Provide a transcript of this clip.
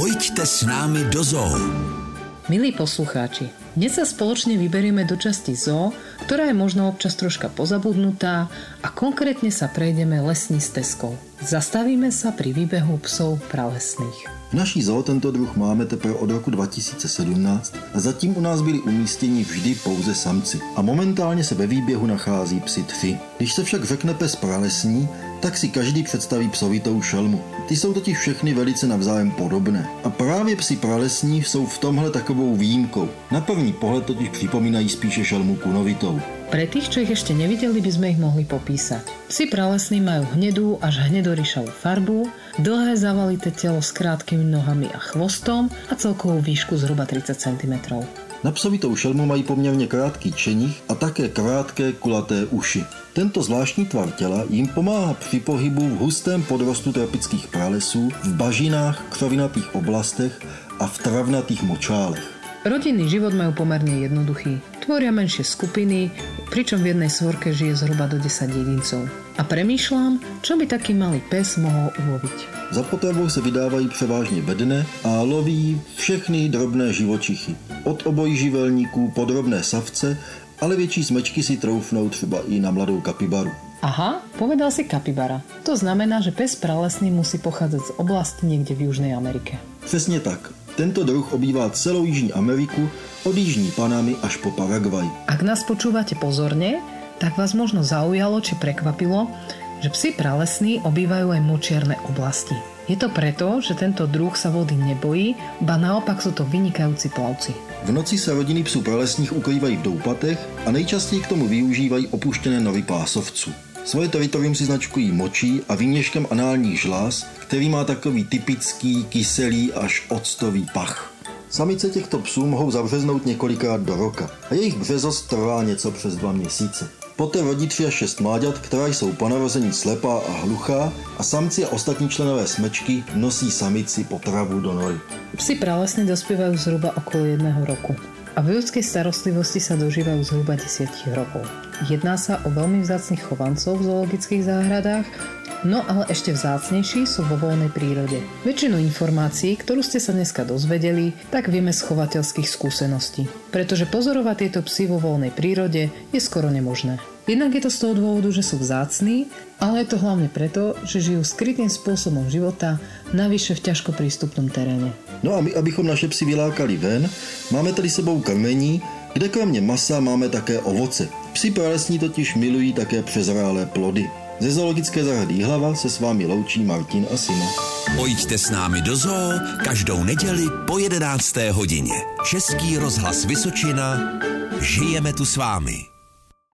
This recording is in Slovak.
Pojďte s námi do zoo. Milí poslucháči, dnes sa spoločne vyberieme do časti zoo, ktorá je možno občas troška pozabudnutá a konkrétne sa prejdeme lesní stezkou. Zastavíme sa pri výbehu psov pralesných. V naší zoo tento druh máme teprve od roku 2017 a zatím u nás byli umístěni vždy pouze samci. A momentálně se ve výběhu nachází psi tfy. Když se však řekne pes pralesní, tak si každý představí psovitou šelmu. Ty jsou totiž všechny velice navzájem podobné. A právě psi pralesní jsou v tomhle takovou výjimkou. Na první pohled totiž připomínají spíše šelmu kunovitou. Pre tých, čo ich ešte nevideli, by sme ich mohli popísať. Psi pralesní majú hnedú až hnedoryšavú farbu, dlhé zavalité telo s krátkými nohami a chvostom a celkovú výšku zhruba 30 cm. Na psovitou šelmu mají poměrně krátký čenich a také krátké kulaté uši. Tento zvláštní tvar těla jim pomáhá při pohybu v hustém podrostu tropických pralesů, v bažinách, křovinatých oblastech a v travnatých močálech. Rodinný život majú pomerne jednoduchý. Tvoria menšie skupiny, pričom v jednej svorke žije zhruba do 10 jedincov. A premýšľam, čo by taký malý pes mohol uloviť. Za potravou se vydávají převážně bedne a loví všechny drobné živočichy. Od obojživelníků po drobné savce, ale větší smečky si troufnou třeba i na mladou kapibaru. Aha, povedal si kapibara. To znamená, že pes pralesný musí pochádzať z oblasti niekde v Južnej Amerike. Přesně tak. Tento druh obývá celou Jižní Ameriku, od Jižní Panamy až po Paraguay. Ak nás počúvate pozorne, tak vás možno zaujalo či prekvapilo, že psi pralesní obývajú aj močiarne oblasti. Je to preto, že tento druh sa vody nebojí, ba naopak sú to vynikajúci plavci. V noci se rodiny psů pralesních ukrývají v doupatech a nejčastěji k tomu využívají opuštěné nory pásovců. Svoje teritorium si značkují močí a výměškem análních žláz, který má takový typický kyselý až octový pach. Samice těchto psů mohou zavřeznout několikrát do roka a jejich březost trvá něco přes dva měsíce. Poté rodí 3 až 6 mláďat, která jsou po narození slepá a hluchá a samci a ostatní členové smečky nosí samici potravu do nory. Psi pralesní dospievajú zhruba okolo jedného roku a v ľudskej starostlivosti sa dožívajú zhruba 10 rokov. Jedná sa o veľmi vzácnych chovancov v zoologických záhradách, No ale ešte vzácnejší sú vo voľnej prírode. Väčšinu informácií, ktorú ste sa dneska dozvedeli, tak vieme z chovateľských skúseností. Pretože pozorovať tieto psy vo voľnej prírode je skoro nemožné. Jednak je to z toho dôvodu, že sú vzácní, ale je to hlavne preto, že žijú skrytým spôsobom života, navyše v ťažko prístupnom teréne. No a my, abychom naše psy vylákali ven, máme tady sebou krmení, kde kromě masa máme také ovoce. Psi pralesní totiž milují také přezrálé plody. Ze zoologické zahrady Hlava se s vámi loučí Martin a Sima. Pojďte s námi do zoo každou neděli po 11. hodině. Český rozhlas Vysočina. Žijeme tu s vámi.